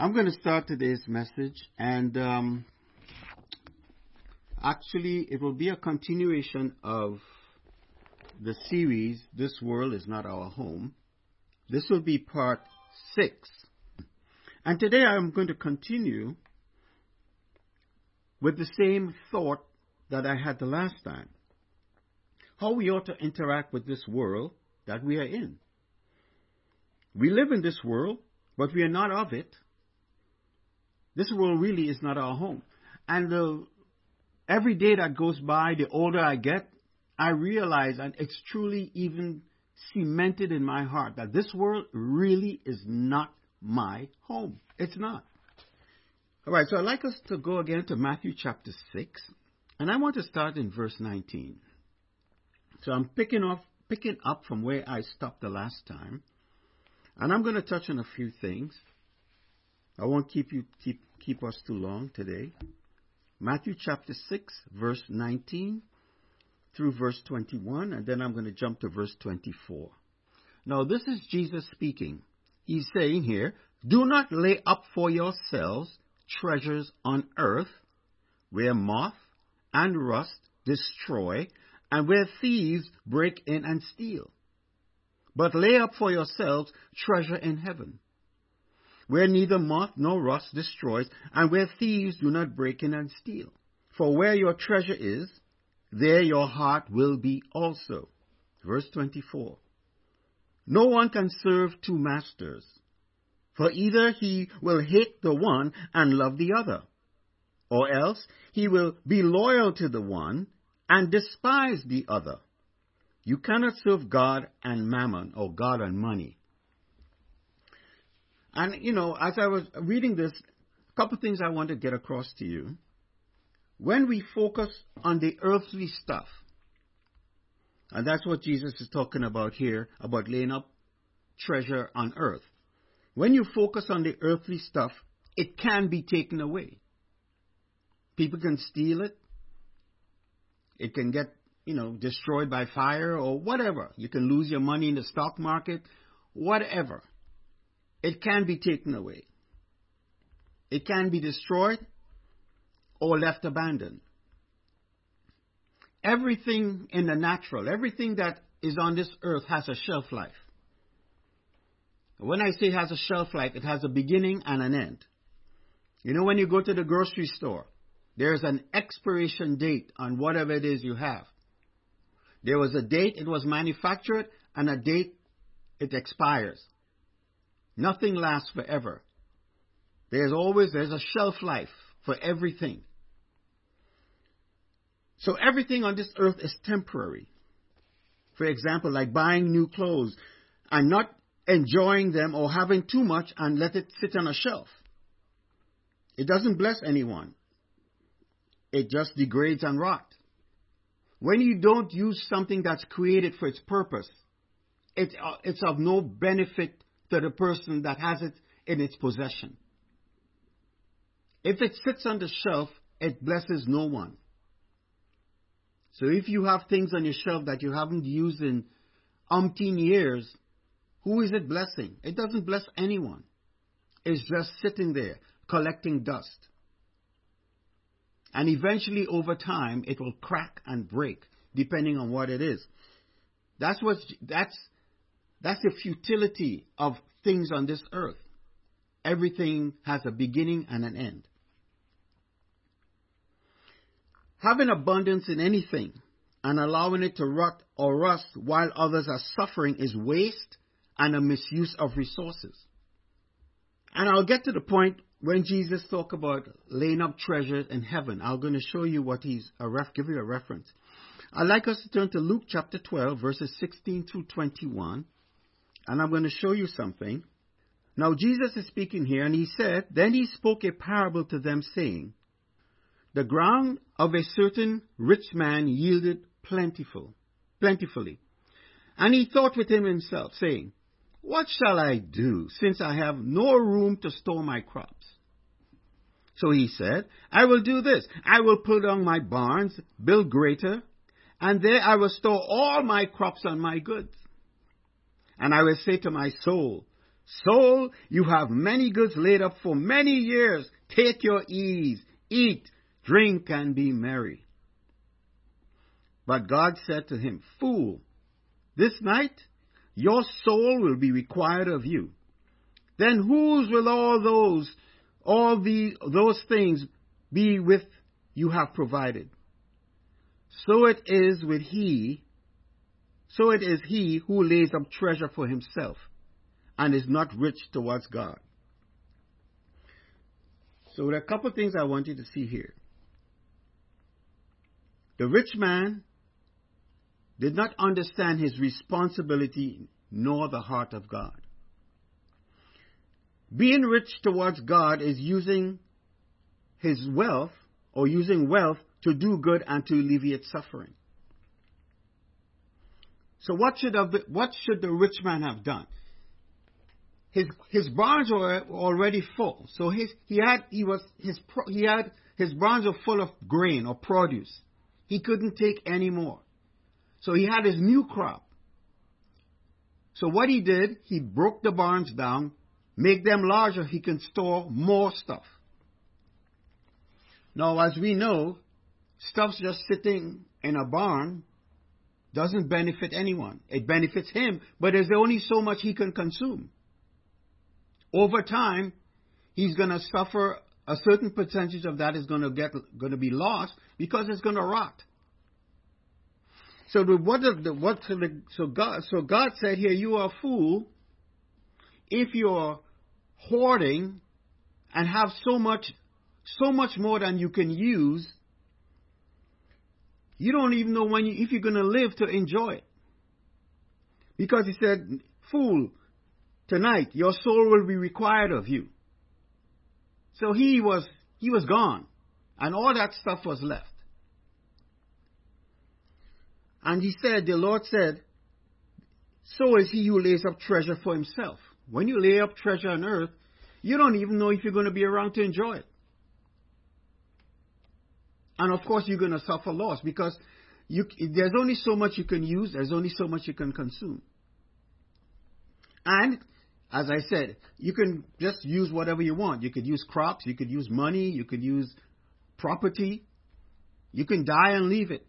I'm going to start today's message, and um, actually, it will be a continuation of the series, This World is Not Our Home. This will be part six. And today I'm going to continue with the same thought that I had the last time. How we ought to interact with this world that we are in. We live in this world, but we are not of it. This world really is not our home. And uh, every day that goes by, the older I get, I realize, and it's truly even cemented in my heart, that this world really is not my home. It's not. All right, so I'd like us to go again to Matthew chapter 6, and I want to start in verse 19. So I'm picking off, picking up from where I stopped the last time, and I'm going to touch on a few things. I won't keep you keep keep us too long today. Matthew chapter 6, verse 19 through verse 21, and then I'm going to jump to verse 24. Now, this is Jesus speaking. He's saying here, Do not lay up for yourselves treasures on earth, where moth and rust destroy, and where thieves break in and steal. But lay up for yourselves treasure in heaven, where neither moth nor rust destroys, and where thieves do not break in and steal. For where your treasure is, there your heart will be also. Verse 24. No one can serve two masters, for either he will hate the one and love the other, or else he will be loyal to the one and despise the other. You cannot serve God and mammon, or God and money. And, you know, as I was reading this, a couple things I want to get across to you. When we focus on the earthly stuff, and that's what Jesus is talking about here, about laying up treasure on earth. When you focus on the earthly stuff, it can be taken away. People can steal it. It can get, you know, destroyed by fire or whatever. You can lose your money in the stock market, whatever. It can be taken away. It can be destroyed or left abandoned. Everything in the natural, everything that is on this earth has a shelf life. When I say has a shelf life, it has a beginning and an end. You know, when you go to the grocery store, there's an expiration date on whatever it is you have. There was a date it was manufactured and a date it expires. Nothing lasts forever. There's always there's a shelf life for everything. So everything on this earth is temporary. For example, like buying new clothes and not enjoying them or having too much and let it sit on a shelf. It doesn't bless anyone. It just degrades and rot. When you don't use something that's created for its purpose, it, uh, it's of no benefit to the person that has it in its possession. If it sits on the shelf, it blesses no one. So if you have things on your shelf that you haven't used in umpteen years, who is it blessing? It doesn't bless anyone. It's just sitting there collecting dust. And eventually, over time, it will crack and break, depending on what it is. That's what that's that's the futility of things on this earth. Everything has a beginning and an end. Having abundance in anything and allowing it to rot or rust while others are suffering is waste and a misuse of resources. And I'll get to the point when Jesus talked about laying up treasures in heaven. I'm going to show you what he's a ref, give you a reference. I'd like us to turn to Luke chapter 12, verses 16 through 21, and I'm going to show you something. Now Jesus is speaking here, and he said, Then he spoke a parable to them, saying, the ground of a certain rich man yielded plentiful, plentifully. And he thought within himself, saying, What shall I do, since I have no room to store my crops? So he said, I will do this. I will pull down my barns, build greater, and there I will store all my crops and my goods. And I will say to my soul, Soul, you have many goods laid up for many years. Take your ease, eat, drink, and be merry. But God said to him, Fool, this night your soul will be required of you. Then whose will all those, all the, those things be with you have provided? So it is with he, so it is he who lays up treasure for himself and is not rich towards God. So there are a couple of things I want you to see here. The rich man did not understand his responsibility nor the heart of God. Being rich towards God is using his wealth or using wealth to do good and to alleviate suffering. So what should, have, what should the rich man have done? His, his barns were already full. So his, he had, he was, his, he had, his barns were full of grain or produce. He couldn't take any more. So he had his new crop. So what he did, he broke the barns down, make them larger, he can store more stuff. Now, as we know, stuff's just sitting in a barn doesn't benefit anyone. It benefits him, but there's only so much he can consume. Over time, he's going to suffer a certain percentage of that is going to get going to be lost because it's going to rot. So the, what the, what the, so God so God said here you are a fool if you're hoarding and have so much so much more than you can use you don't even know when you, if you're going to live to enjoy it because he said fool tonight your soul will be required of you so he was he was gone and all that stuff was left and he said, the Lord said, so is he who lays up treasure for himself. When you lay up treasure on earth, you don't even know if you're going to be around to enjoy it. And of course, you're going to suffer loss because you, there's only so much you can use, there's only so much you can consume. And, as I said, you can just use whatever you want. You could use crops, you could use money, you could use property. You can die and leave it.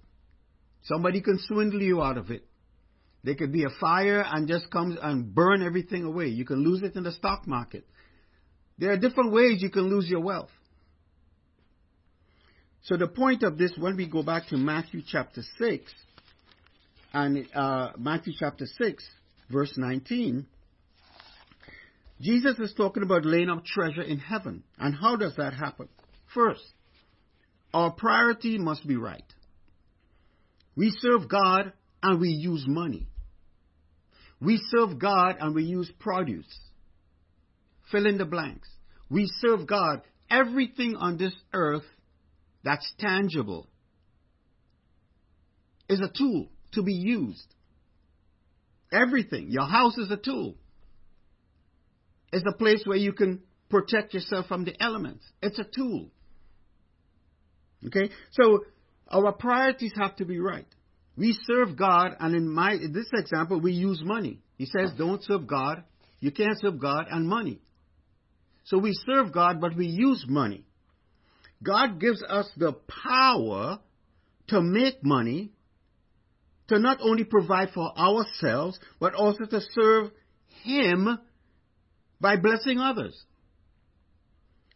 Somebody can swindle you out of it. There could be a fire and just comes and burn everything away. You can lose it in the stock market. There are different ways you can lose your wealth. So the point of this, when we go back to Matthew chapter 6, and uh, Matthew chapter 6, verse 19, Jesus is talking about laying up treasure in heaven. And how does that happen? First, our priority must be right. We serve God and we use money. We serve God and we use produce. Fill in the blanks. We serve God. Everything on this earth that's tangible is a tool to be used. Everything. Your house is a tool. It's a place where you can protect yourself from the elements. It's a tool. Okay? So our priorities have to be right. We serve God, and in my in this example, we use money. He says, "Don't serve God. You can't serve God and money." So we serve God, but we use money. God gives us the power to make money, to not only provide for ourselves, but also to serve Him by blessing others.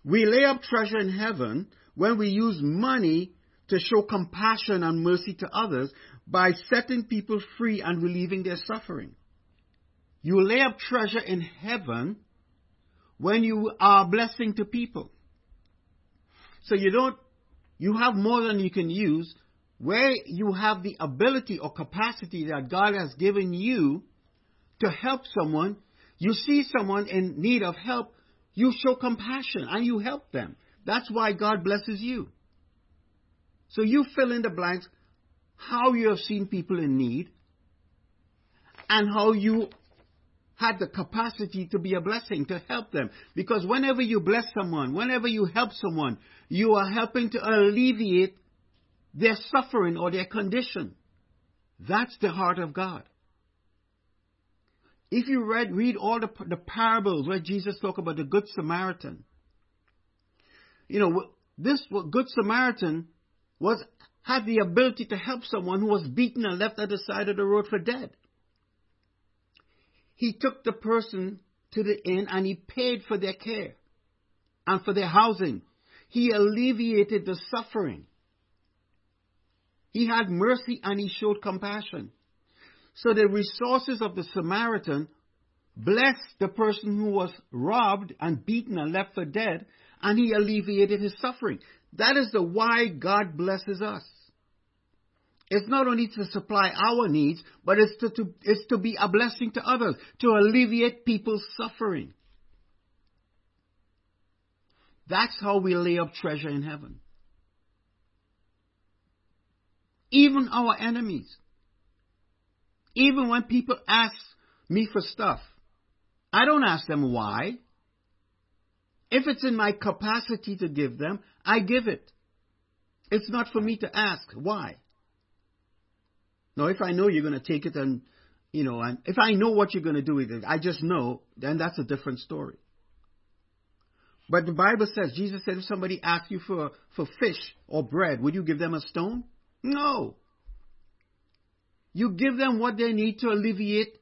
We lay up treasure in heaven when we use money to show compassion and mercy to others by setting people free and relieving their suffering. You lay up treasure in heaven when you are blessing to people. So you don't, you have more than you can use. Where you have the ability or capacity that God has given you to help someone, you see someone in need of help, you show compassion and you help them. That's why God blesses you. So you fill in the blanks how you have seen people in need and how you had the capacity to be a blessing, to help them. Because whenever you bless someone, whenever you help someone, you are helping to alleviate their suffering or their condition. That's the heart of God. If you read, read all the, the parables where Jesus talked about the Good Samaritan, you know, this Good Samaritan was had the ability to help someone who was beaten and left at the side of the road for dead. He took the person to the inn and he paid for their care and for their housing. He alleviated the suffering. He had mercy and he showed compassion. So the resources of the Samaritan blessed the person who was robbed and beaten and left for dead, and he alleviated his suffering. That is the why God blesses us. It's not only to supply our needs, but it's to, to, it's to be a blessing to others, to alleviate people's suffering. That's how we lay up treasure in heaven. Even our enemies. Even when people ask me for stuff, I don't ask them why. If it's in my capacity to give them, I give it. It's not for me to ask why. Now, if I know you're going to take it and, you know, and if I know what you're going to do with it, I just know, then that's a different story. But the Bible says, Jesus said, if somebody asks you for, for fish or bread, would you give them a stone? No. You give them what they need to alleviate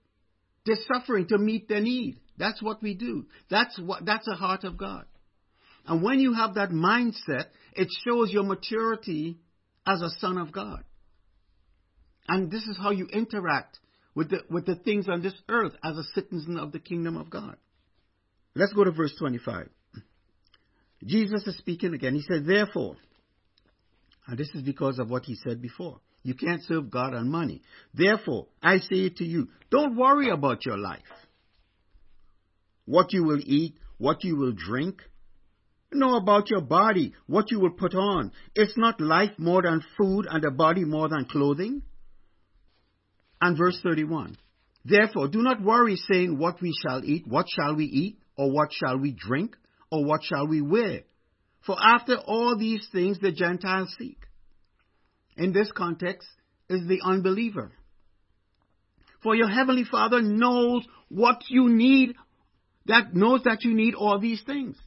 their suffering, to meet their need. That's what we do. That's what, that's the heart of God. And when you have that mindset, it shows your maturity as a son of God. And this is how you interact with the, with the things on this earth as a citizen of the kingdom of God. Let's go to verse 25. Jesus is speaking again. He said, Therefore, and this is because of what he said before. You can't serve God and money. Therefore, I say to you, don't worry about your life. What you will eat, what you will drink. Know about your body, what you will put on. It's not life more than food and the body more than clothing. And verse 31. Therefore, do not worry saying what we shall eat, what shall we eat, or what shall we drink, or what shall we wear? For after all these things the Gentiles seek. In this context is the unbeliever. For your heavenly Father knows what you need, that knows that you need all these things.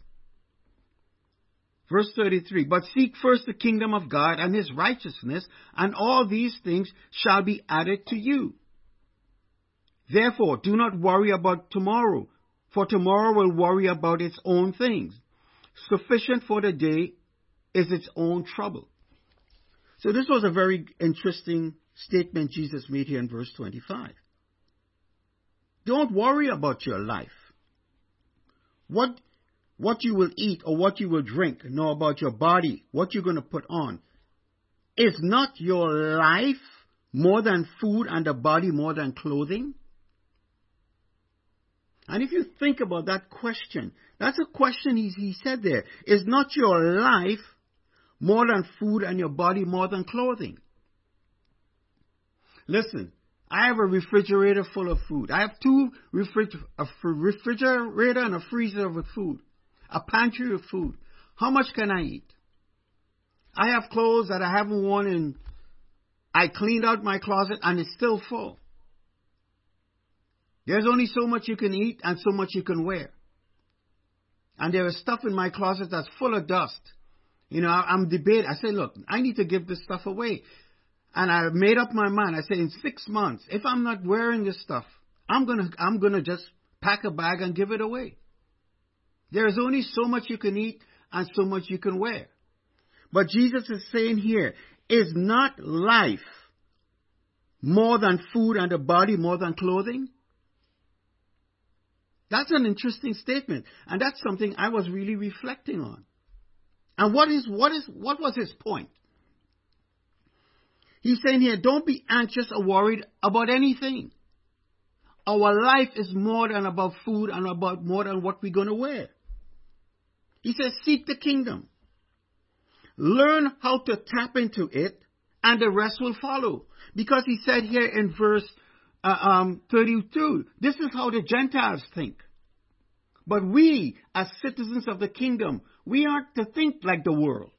Verse 33, but seek first the kingdom of God and his righteousness, and all these things shall be added to you. Therefore, do not worry about tomorrow, for tomorrow will worry about its own things. Sufficient for the day is its own trouble. So this was a very interesting statement Jesus made here in verse 25. Don't worry about your life. What what you will eat or what you will drink, nor about your body, what you're going to put on. Is not your life more than food and the body more than clothing? And if you think about that question, that's a question he, he said there. Is not your life more than food and your body more than clothing? Listen, I have a refrigerator full of food. I have two refriger- a refrigerator and a freezer with food a pantry of food. How much can I eat? I have clothes that I haven't worn in. I cleaned out my closet and it's still full. There's only so much you can eat and so much you can wear. And there is stuff in my closet that's full of dust. You know, I'm debating. I say, look, I need to give this stuff away. And I made up my mind. I said, in six months, if I'm not wearing this stuff, I'm gonna, I'm gonna just pack a bag and give it away. There is only so much you can eat and so much you can wear. But Jesus is saying here, is not life more than food and a body more than clothing? That's an interesting statement, and that's something I was really reflecting on. And what is what is what was his point? He's saying here, don't be anxious or worried about anything. Our life is more than about food and about more than what we're going to wear. He says, seek the kingdom. Learn how to tap into it, and the rest will follow. Because he said here in verse uh, um, 32, this is how the Gentiles think. But we, as citizens of the kingdom, we aren't to think like the world.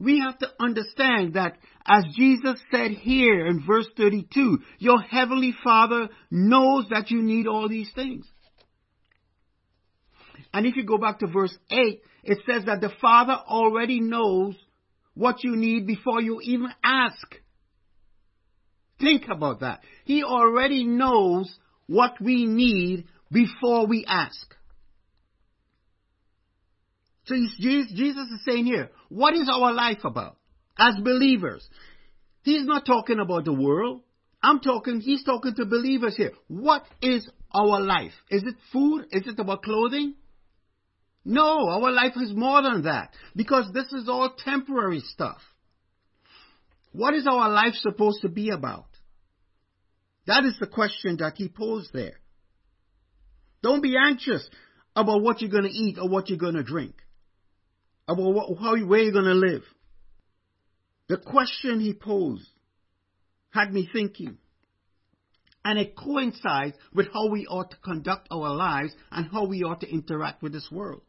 We have to understand that as Jesus said here in verse 32, your heavenly Father knows that you need all these things. And if you go back to verse 8, it says that the Father already knows what you need before you even ask. Think about that. He already knows what we need before we ask. So Jesus is saying here, what is our life about as believers? He's not talking about the world. I'm talking, he's talking to believers here. What is our life? Is it food? Is it about clothing? No, our life is more than that because this is all temporary stuff. What is our life supposed to be about? That is the question that he posed there. Don't be anxious about what you're going to eat or what you're going to drink, about what, how, where you're going to live. The question he posed had me thinking. And it coincides with how we ought to conduct our lives and how we ought to interact with this world.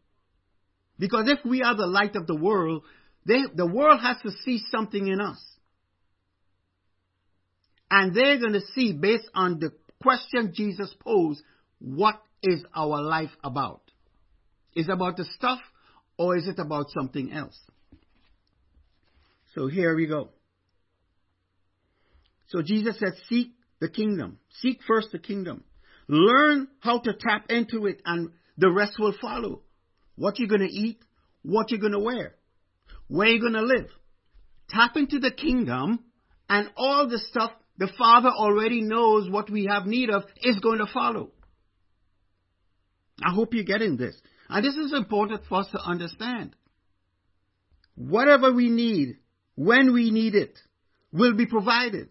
Because if we are the light of the world, they, the world has to see something in us. And they're going to see, based on the question Jesus posed, what is our life about? Is it about the stuff or is it about something else? So here we go. So Jesus said, seek the kingdom. Seek first the kingdom. Learn how to tap into it and the rest will follow. What you're going to eat, what you're going to wear, where you're going to live. Tap into the kingdom and all the stuff the Father already knows what we have need of is going to follow. I hope you're getting this. And this is important for us to understand. Whatever we need, when we need it, will be provided.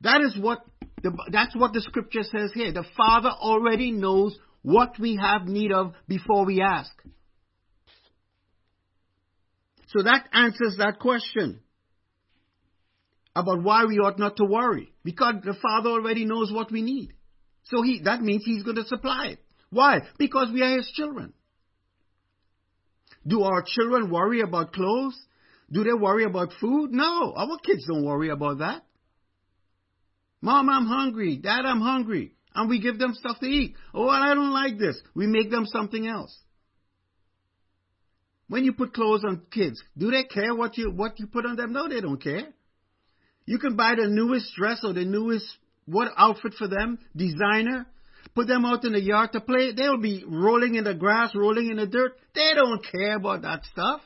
That is what the, that's what the scripture says here. The Father already knows what we have need of before we ask. So that answers that question about why we ought not to worry. Because the Father already knows what we need. So he, that means He's going to supply it. Why? Because we are His children. Do our children worry about clothes? Do they worry about food? No, our kids don't worry about that. Mom, I'm hungry. Dad, I'm hungry. And we give them stuff to eat. Oh, I don't like this. We make them something else. When you put clothes on kids, do they care what you what you put on them? No, they don't care. You can buy the newest dress or the newest what outfit for them, designer, put them out in the yard to play. They'll be rolling in the grass, rolling in the dirt. They don't care about that stuff.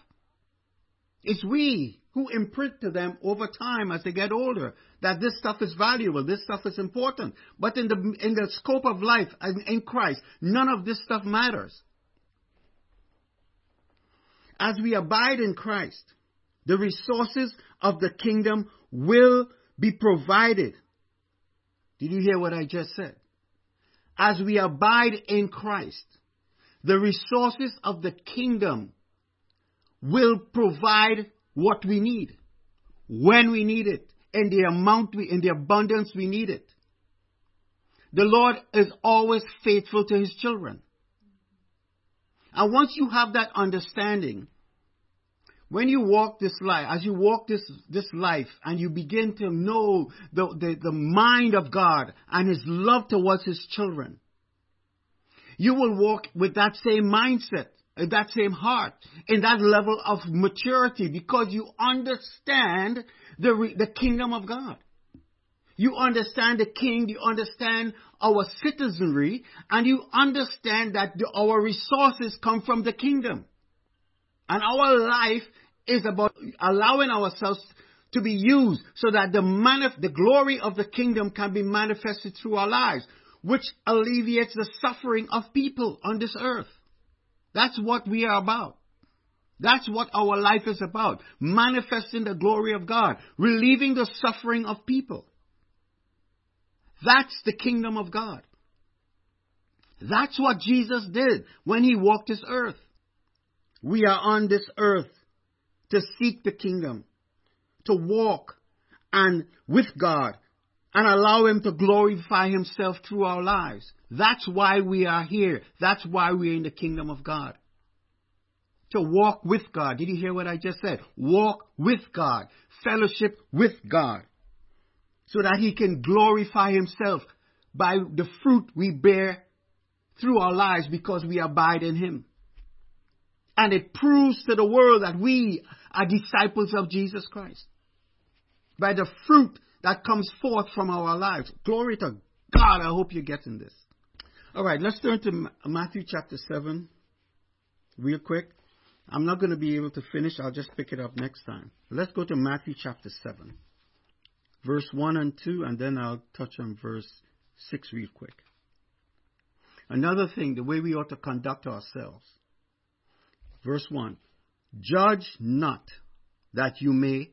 It's we who imprint to them over time as they get older that this stuff is valuable, this stuff is important. But in the in the scope of life and in Christ, none of this stuff matters as we abide in Christ, the resources of the kingdom will be provided. Did you hear what I just said? As we abide in Christ, the resources of the kingdom will provide what we need, when we need it, in the amount we, in the abundance we need it. The Lord is always faithful to His children. And once you have that understanding, when you walk this life, as you walk this, this life and you begin to know the, the, the mind of God and His love towards His children, you will walk with that same mindset, that same heart, in that level of maturity because you understand the, the kingdom of God. You understand the king, you understand our citizenry, and you understand that the, our resources come from the kingdom. And our life is about allowing ourselves to be used so that the, manif- the glory of the kingdom can be manifested through our lives, which alleviates the suffering of people on this earth. That's what we are about. That's what our life is about. Manifesting the glory of God, relieving the suffering of people. That's the kingdom of God. That's what Jesus did when he walked this earth. We are on this earth to seek the kingdom, to walk and with God and allow him to glorify himself through our lives. That's why we are here. That's why we're in the kingdom of God. to walk with God. Did you hear what I just said? Walk with God. Fellowship with God. So that He can glorify Himself by the fruit we bear through our lives because we abide in Him. And it proves to the world that we are disciples of Jesus Christ. By the fruit that comes forth from our lives. Glory to God. I hope you're getting this. All right, let's turn to Matthew chapter 7 real quick. I'm not going to be able to finish. I'll just pick it up next time. Let's go to Matthew chapter 7, verse 1 and 2, and then I'll touch on verse 6 real quick. Another thing, the way we ought to conduct ourselves. Verse 1 Judge not that you may,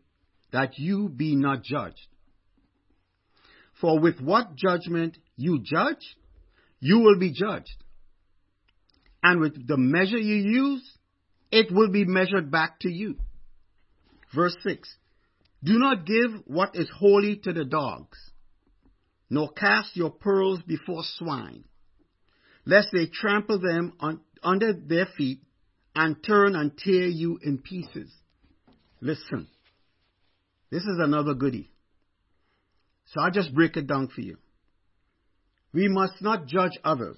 that you be not judged. For with what judgment you judge, you will be judged. And with the measure you use, it will be measured back to you. Verse 6 Do not give what is holy to the dogs, nor cast your pearls before swine, lest they trample them on, under their feet and turn and tear you in pieces. Listen, this is another goody. So I'll just break it down for you. We must not judge others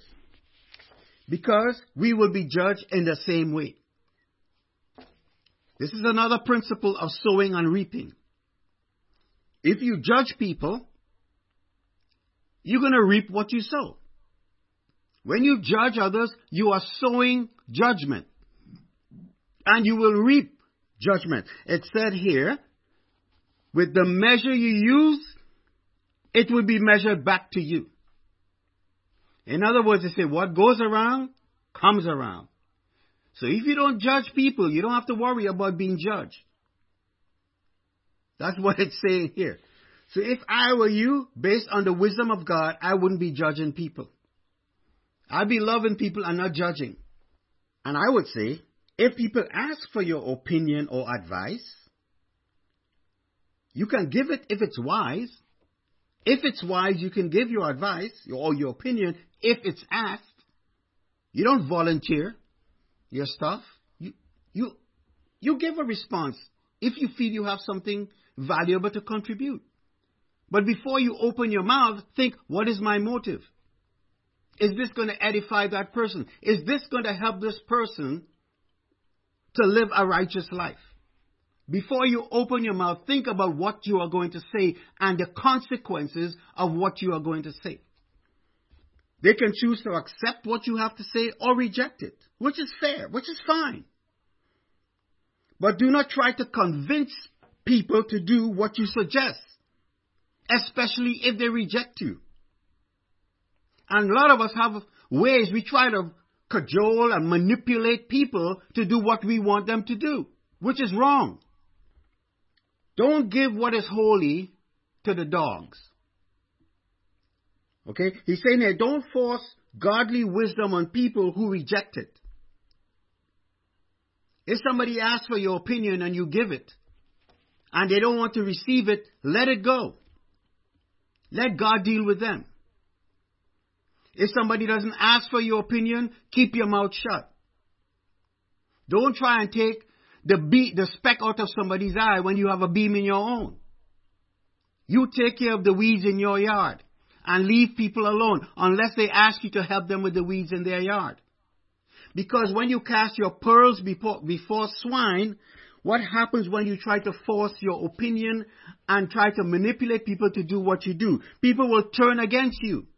because we will be judged in the same way. This is another principle of sowing and reaping. If you judge people, you're going to reap what you sow. When you judge others, you are sowing judgment. And you will reap judgment. It said here, with the measure you use, it will be measured back to you. In other words, they say, what goes around comes around. So if you don't judge people, you don't have to worry about being judged. That's what it's saying here. So if I were you, based on the wisdom of God, I wouldn't be judging people. I'd be loving people and not judging. And I would say, if people ask for your opinion or advice, you can give it if it's wise. If it's wise, you can give your advice or your opinion if it's asked. You don't volunteer your stuff, you, you, you give a response if you feel you have something valuable to contribute. But before you open your mouth, think, what is my motive? Is this going to edify that person? Is this going to help this person to live a righteous life? Before you open your mouth, think about what you are going to say and the consequences of what you are going to say. They can choose to accept what you have to say or reject it, which is fair, which is fine. But do not try to convince people to do what you suggest, especially if they reject you. And a lot of us have ways we try to cajole and manipulate people to do what we want them to do, which is wrong. Don't give what is holy to the dogs. Okay? He's saying here, don't force godly wisdom on people who reject it. If somebody asks for your opinion and you give it, and they don't want to receive it, let it go. Let God deal with them. If somebody doesn't ask for your opinion, keep your mouth shut. Don't try and take the, be- the speck out of somebody's eye when you have a beam in your own. You take care of the weeds in your yard and leave people alone unless they ask you to help them with the weeds in their yard. Because when you cast your pearls before, before swine, what happens when you try to force your opinion and try to manipulate people to do what you do? People will turn against you.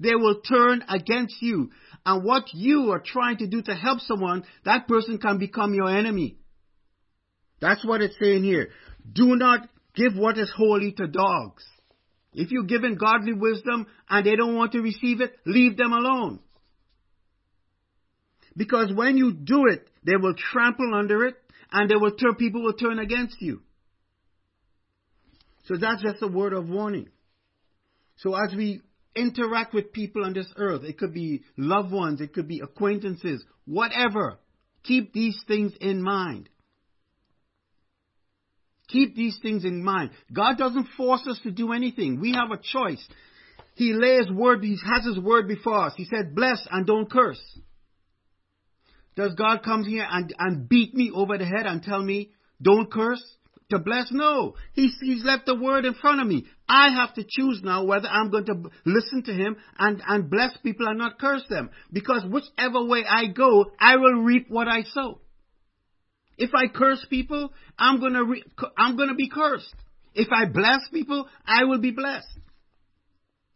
They will turn against you. And what you are trying to do to help someone, that person can become your enemy. That's what it's saying here. Do not give what is holy to dogs. If you're given godly wisdom and they don't want to receive it, leave them alone. Because when you do it, they will trample under it and they will turn, people will turn against you. So that's just a word of warning. So as we interact with people on this earth, it could be loved ones, it could be acquaintances, whatever, keep these things in mind. Keep these things in mind. God doesn't force us to do anything. We have a choice. He lays word, he has his word before us. He said, bless and don't curse. Does God come here and, and beat me over the head and tell me, don't curse? To bless? No. He's, he's left the word in front of me. I have to choose now whether I'm going to listen to him and, and bless people and not curse them. Because whichever way I go, I will reap what I sow. If I curse people, I'm gonna re- I'm gonna be cursed. If I bless people, I will be blessed.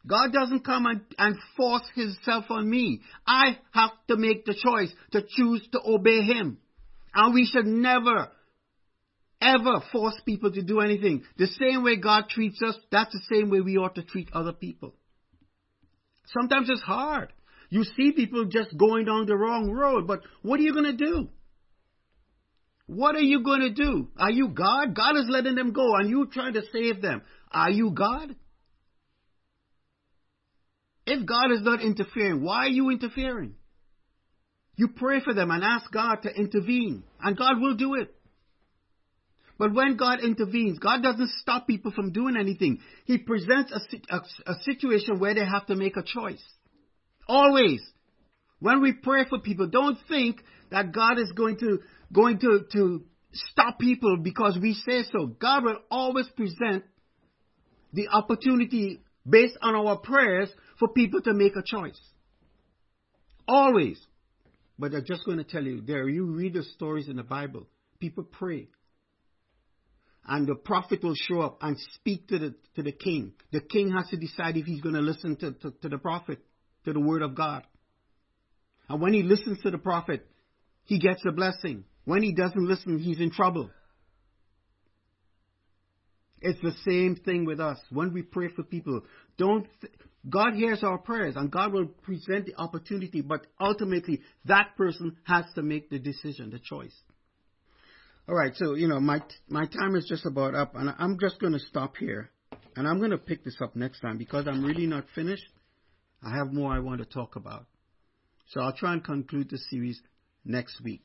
God doesn't come and, and force himself on me. I have to make the choice to choose to obey him. And we should never, ever force people to do anything. The same way God treats us, that's the same way we ought to treat other people. Sometimes it's hard. You see people just going down the wrong road, but what are you going to do? What are you going to do? Are you God? God is letting them go and you trying to save them. Are you God? If God is not interfering, why are you interfering? You pray for them and ask God to intervene, and God will do it. But when God intervenes, God doesn't stop people from doing anything. He presents a, a, a situation where they have to make a choice. Always. When we pray for people, don't think that God is going to going to, to stop people because we say so. God will always present the opportunity based on our prayers for people to make a choice. Always. But I'm just going to tell you, there you read the stories in the Bible. People pray. And the prophet will show up and speak to the, to the king. The king has to decide if he's going to listen to, to, to the prophet, to the word of God. And when he listens to the prophet, he gets a blessing. When he doesn't listen, he's in trouble. It's the same thing with us. When we pray for people, don't th- God hears our prayers and God will present the opportunity, but ultimately that person has to make the decision, the choice. All right, so you know my my time is just about up, and I'm just going to stop here, and I'm going to pick this up next time because I'm really not finished. I have more I want to talk about, so I'll try and conclude the series next week.